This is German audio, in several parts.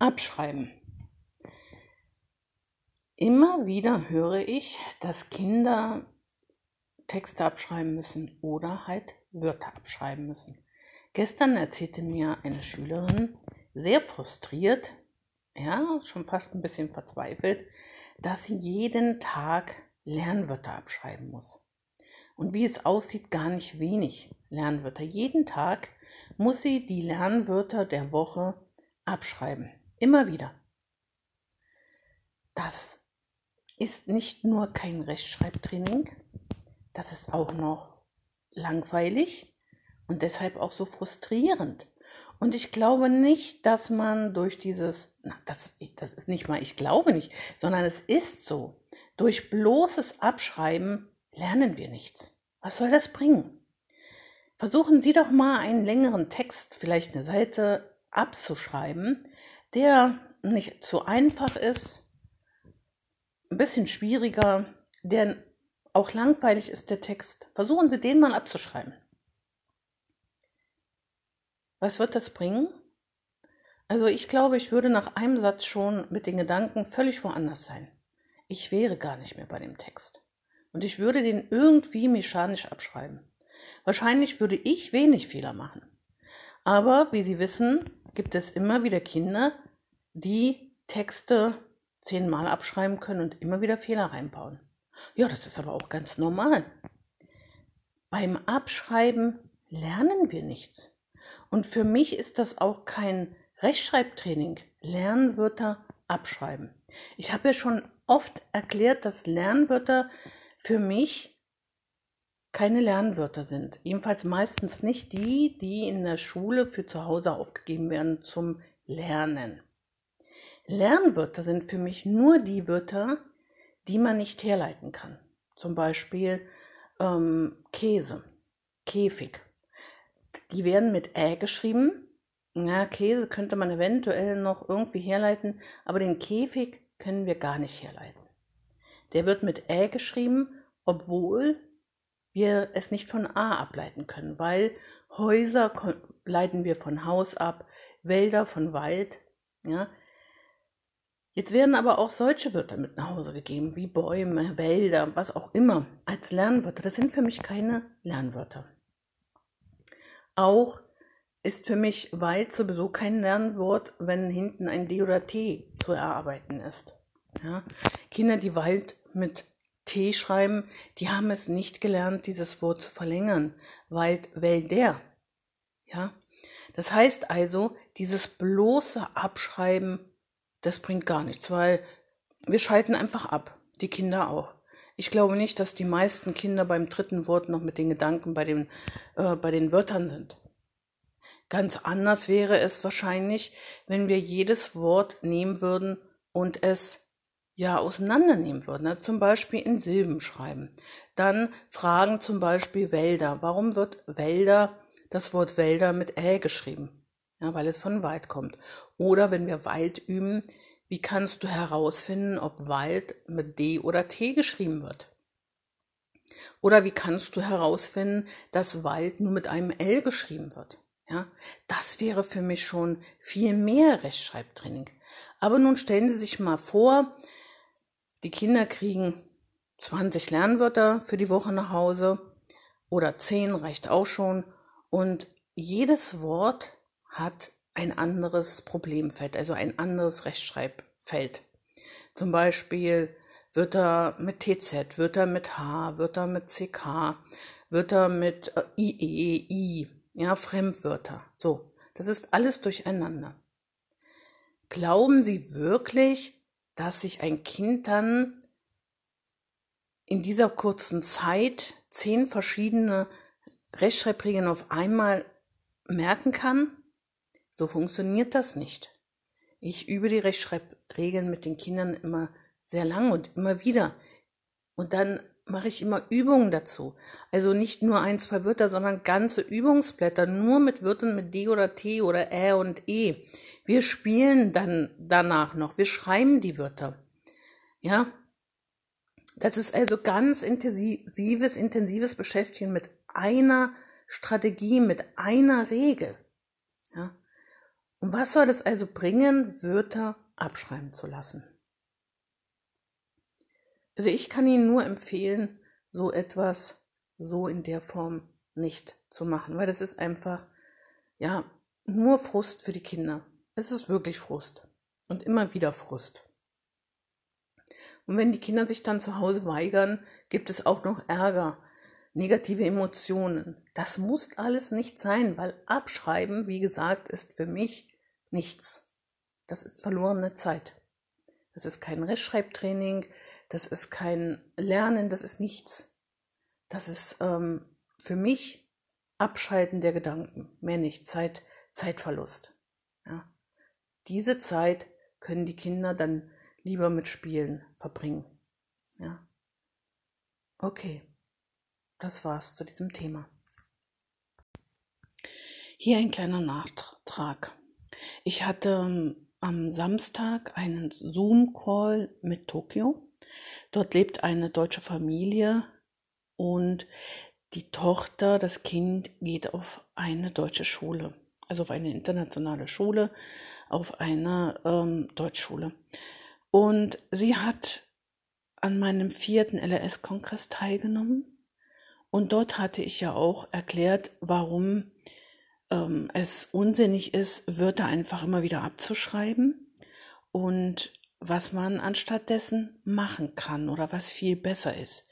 Abschreiben. Immer wieder höre ich, dass Kinder Texte abschreiben müssen oder halt Wörter abschreiben müssen. Gestern erzählte mir eine Schülerin sehr frustriert, ja, schon fast ein bisschen verzweifelt, dass sie jeden Tag Lernwörter abschreiben muss. Und wie es aussieht, gar nicht wenig Lernwörter. Jeden Tag muss sie die Lernwörter der Woche abschreiben. Immer wieder. Das ist nicht nur kein Rechtschreibtraining, das ist auch noch langweilig und deshalb auch so frustrierend. Und ich glaube nicht, dass man durch dieses, na, das, das ist nicht mal, ich glaube nicht, sondern es ist so. Durch bloßes Abschreiben lernen wir nichts. Was soll das bringen? Versuchen Sie doch mal einen längeren Text, vielleicht eine Seite, abzuschreiben, der nicht zu einfach ist, ein bisschen schwieriger, der auch langweilig ist, der Text. Versuchen Sie den mal abzuschreiben. Was wird das bringen? Also ich glaube, ich würde nach einem Satz schon mit den Gedanken völlig woanders sein. Ich wäre gar nicht mehr bei dem Text. Und ich würde den irgendwie mechanisch abschreiben. Wahrscheinlich würde ich wenig Fehler machen. Aber wie Sie wissen, gibt es immer wieder Kinder, die Texte zehnmal abschreiben können und immer wieder Fehler reinbauen. Ja, das ist aber auch ganz normal. Beim Abschreiben lernen wir nichts. Und für mich ist das auch kein Rechtschreibtraining. Lernwörter abschreiben. Ich habe ja schon oft erklärt, dass Lernwörter für mich keine Lernwörter sind. Jedenfalls meistens nicht die, die in der Schule für zu Hause aufgegeben werden zum Lernen. Lernwörter sind für mich nur die Wörter, die man nicht herleiten kann. Zum Beispiel ähm, Käse, Käfig. Die werden mit Ä geschrieben. Ja, Käse könnte man eventuell noch irgendwie herleiten, aber den Käfig können wir gar nicht herleiten. Der wird mit Ä geschrieben, obwohl wir es nicht von A ableiten können, weil Häuser leiten wir von Haus ab, Wälder von Wald. Ja, Jetzt werden aber auch solche Wörter mit nach Hause gegeben, wie Bäume, Wälder, was auch immer, als Lernwörter. Das sind für mich keine Lernwörter. Auch ist für mich Wald sowieso kein Lernwort, wenn hinten ein D oder T zu erarbeiten ist. Ja? Kinder, die Wald mit T schreiben, die haben es nicht gelernt, dieses Wort zu verlängern. Wald, Wälder. Ja? Das heißt also, dieses bloße Abschreiben das bringt gar nichts, weil wir schalten einfach ab, die Kinder auch. Ich glaube nicht, dass die meisten Kinder beim dritten Wort noch mit den Gedanken bei den, äh, bei den Wörtern sind. Ganz anders wäre es wahrscheinlich, wenn wir jedes Wort nehmen würden und es ja auseinandernehmen würden. Also zum Beispiel in Silben schreiben. Dann fragen zum Beispiel Wälder. Warum wird Wälder, das Wort Wälder mit Ä geschrieben? ja, weil es von Wald kommt. Oder wenn wir Wald üben, wie kannst du herausfinden, ob Wald mit D oder T geschrieben wird? Oder wie kannst du herausfinden, dass Wald nur mit einem L geschrieben wird? Ja, das wäre für mich schon viel mehr Rechtschreibtraining. Aber nun stellen Sie sich mal vor, die Kinder kriegen 20 Lernwörter für die Woche nach Hause oder 10 reicht auch schon und jedes Wort hat ein anderes Problemfeld, also ein anderes Rechtschreibfeld. Zum Beispiel Wörter mit TZ, Wörter mit H, Wörter mit CK, Wörter mit äh, IE, I, ja, Fremdwörter. So, das ist alles durcheinander. Glauben Sie wirklich, dass sich ein Kind dann in dieser kurzen Zeit zehn verschiedene Rechtschreibregeln auf einmal merken kann? So funktioniert das nicht. Ich übe die Rechtschreibregeln mit den Kindern immer sehr lang und immer wieder. Und dann mache ich immer Übungen dazu. Also nicht nur ein, zwei Wörter, sondern ganze Übungsblätter, nur mit Wörtern mit D oder T oder Ä und E. Wir spielen dann danach noch. Wir schreiben die Wörter. Ja. Das ist also ganz intensives, intensives Beschäftigen mit einer Strategie, mit einer Regel. Ja. Und was soll es also bringen, Wörter abschreiben zu lassen? Also ich kann Ihnen nur empfehlen, so etwas so in der Form nicht zu machen, weil das ist einfach, ja, nur Frust für die Kinder. Es ist wirklich Frust und immer wieder Frust. Und wenn die Kinder sich dann zu Hause weigern, gibt es auch noch Ärger, negative Emotionen. Das muss alles nicht sein, weil Abschreiben, wie gesagt, ist für mich nichts. Das ist verlorene Zeit. Das ist kein Rechtschreibtraining, das ist kein Lernen, das ist nichts. Das ist ähm, für mich Abschalten der Gedanken, mehr nicht, Zeit, Zeitverlust. Ja. Diese Zeit können die Kinder dann lieber mit Spielen verbringen. Ja. Okay, das war's zu diesem Thema. Hier ein kleiner Nachtrag. Ich hatte ähm, am Samstag einen Zoom-Call mit Tokio. Dort lebt eine deutsche Familie und die Tochter, das Kind geht auf eine deutsche Schule, also auf eine internationale Schule, auf eine ähm, Deutschschule. Und sie hat an meinem vierten LRS-Kongress teilgenommen. Und dort hatte ich ja auch erklärt, warum ähm, es unsinnig ist, Wörter einfach immer wieder abzuschreiben und was man anstattdessen machen kann oder was viel besser ist.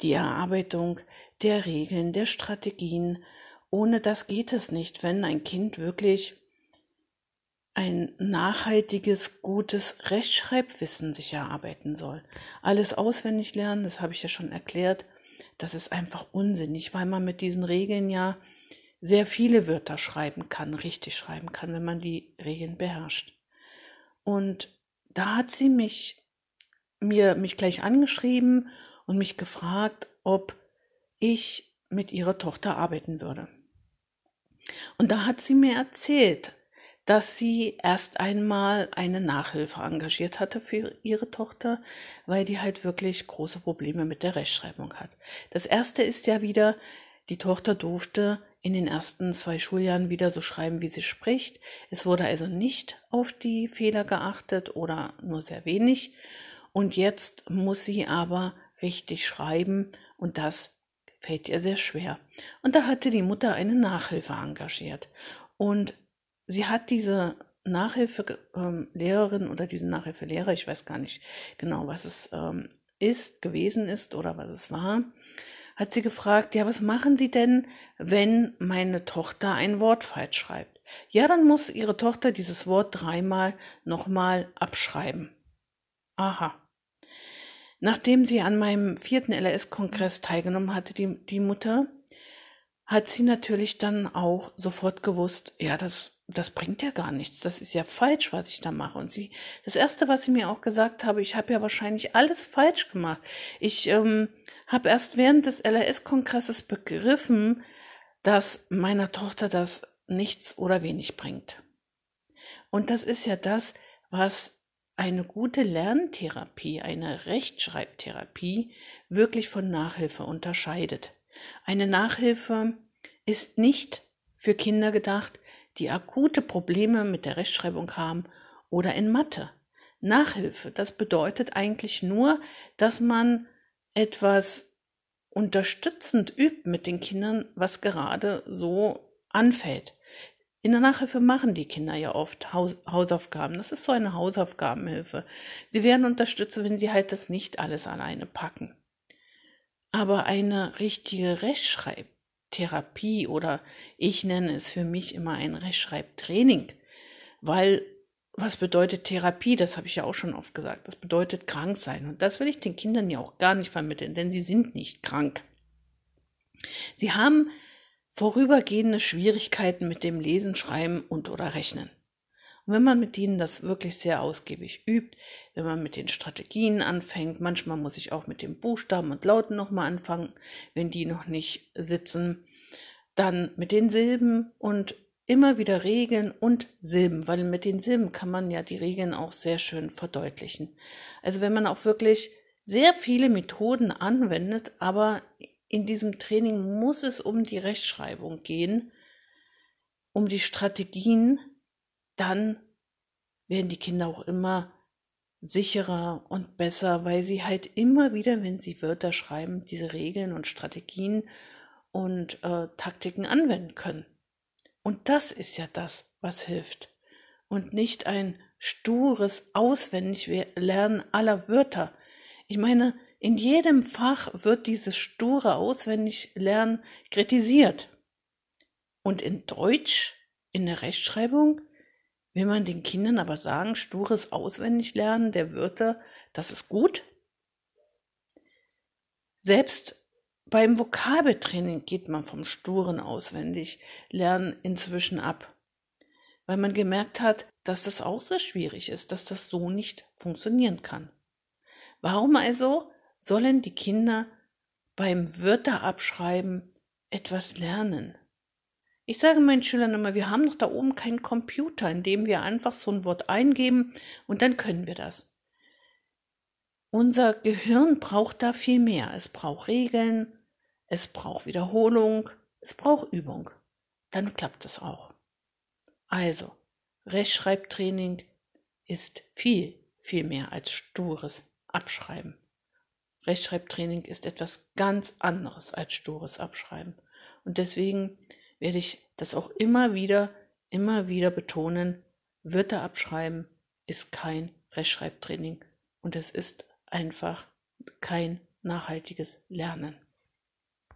Die Erarbeitung der Regeln, der Strategien. Ohne das geht es nicht, wenn ein Kind wirklich ein nachhaltiges, gutes Rechtschreibwissen sich erarbeiten soll. Alles auswendig lernen, das habe ich ja schon erklärt, das ist einfach unsinnig, weil man mit diesen Regeln ja sehr viele Wörter schreiben kann, richtig schreiben kann, wenn man die Regeln beherrscht. Und da hat sie mich mir mich gleich angeschrieben und mich gefragt, ob ich mit ihrer Tochter arbeiten würde. Und da hat sie mir erzählt, dass sie erst einmal eine Nachhilfe engagiert hatte für ihre Tochter, weil die halt wirklich große Probleme mit der Rechtschreibung hat. Das erste ist ja wieder, die Tochter durfte in den ersten zwei Schuljahren wieder so schreiben, wie sie spricht. Es wurde also nicht auf die Fehler geachtet oder nur sehr wenig. Und jetzt muss sie aber richtig schreiben und das fällt ihr sehr schwer. Und da hatte die Mutter eine Nachhilfe engagiert. Und sie hat diese Nachhilfelehrerin ähm, oder diesen Nachhilfelehrer, ich weiß gar nicht genau, was es ähm, ist, gewesen ist oder was es war, hat sie gefragt, ja, was machen Sie denn, wenn meine Tochter ein Wort falsch schreibt? Ja, dann muss Ihre Tochter dieses Wort dreimal nochmal abschreiben. Aha. Nachdem sie an meinem vierten LRS-Kongress teilgenommen hatte, die, die Mutter, hat sie natürlich dann auch sofort gewusst, ja, das, das bringt ja gar nichts. Das ist ja falsch, was ich da mache. Und sie, das erste, was sie mir auch gesagt habe, ich habe ja wahrscheinlich alles falsch gemacht. Ich ähm, habe erst während des LRS-Kongresses begriffen, dass meiner Tochter das nichts oder wenig bringt. Und das ist ja das, was eine gute Lerntherapie, eine Rechtschreibtherapie wirklich von Nachhilfe unterscheidet. Eine Nachhilfe ist nicht für Kinder gedacht, die akute Probleme mit der Rechtschreibung haben oder in Mathe. Nachhilfe, das bedeutet eigentlich nur, dass man etwas unterstützend übt mit den Kindern, was gerade so anfällt. In der Nachhilfe machen die Kinder ja oft Haus Hausaufgaben. Das ist so eine Hausaufgabenhilfe. Sie werden unterstützt, wenn sie halt das nicht alles alleine packen. Aber eine richtige Rechtschreibtherapie oder ich nenne es für mich immer ein Rechtschreibtraining, weil was bedeutet Therapie? Das habe ich ja auch schon oft gesagt. Das bedeutet krank sein. Und das will ich den Kindern ja auch gar nicht vermitteln, denn sie sind nicht krank. Sie haben vorübergehende Schwierigkeiten mit dem Lesen, Schreiben und oder Rechnen. Und wenn man mit ihnen das wirklich sehr ausgiebig übt, wenn man mit den Strategien anfängt, manchmal muss ich auch mit den Buchstaben und Lauten nochmal anfangen, wenn die noch nicht sitzen, dann mit den Silben und immer wieder Regeln und Silben, weil mit den Silben kann man ja die Regeln auch sehr schön verdeutlichen. Also wenn man auch wirklich sehr viele Methoden anwendet, aber in diesem Training muss es um die Rechtschreibung gehen, um die Strategien dann werden die Kinder auch immer sicherer und besser, weil sie halt immer wieder, wenn sie Wörter schreiben, diese Regeln und Strategien und äh, Taktiken anwenden können. Und das ist ja das, was hilft. Und nicht ein stures Auswendiglernen aller Wörter. Ich meine, in jedem Fach wird dieses sture Auswendiglernen kritisiert. Und in Deutsch, in der Rechtschreibung, will man den Kindern aber sagen, stures Auswendiglernen der Wörter, das ist gut? Selbst beim Vokabeltraining geht man vom sturen Auswendiglernen inzwischen ab, weil man gemerkt hat, dass das auch sehr schwierig ist, dass das so nicht funktionieren kann. Warum also sollen die Kinder beim Wörterabschreiben etwas lernen? Ich sage meinen Schülern immer, wir haben doch da oben keinen Computer, in dem wir einfach so ein Wort eingeben und dann können wir das. Unser Gehirn braucht da viel mehr. Es braucht Regeln, es braucht Wiederholung, es braucht Übung. Dann klappt es auch. Also, Rechtschreibtraining ist viel, viel mehr als stures Abschreiben. Rechtschreibtraining ist etwas ganz anderes als stures Abschreiben. Und deswegen werde ich das auch immer wieder, immer wieder betonen. Wörter abschreiben ist kein Rechtschreibtraining und es ist einfach kein nachhaltiges Lernen.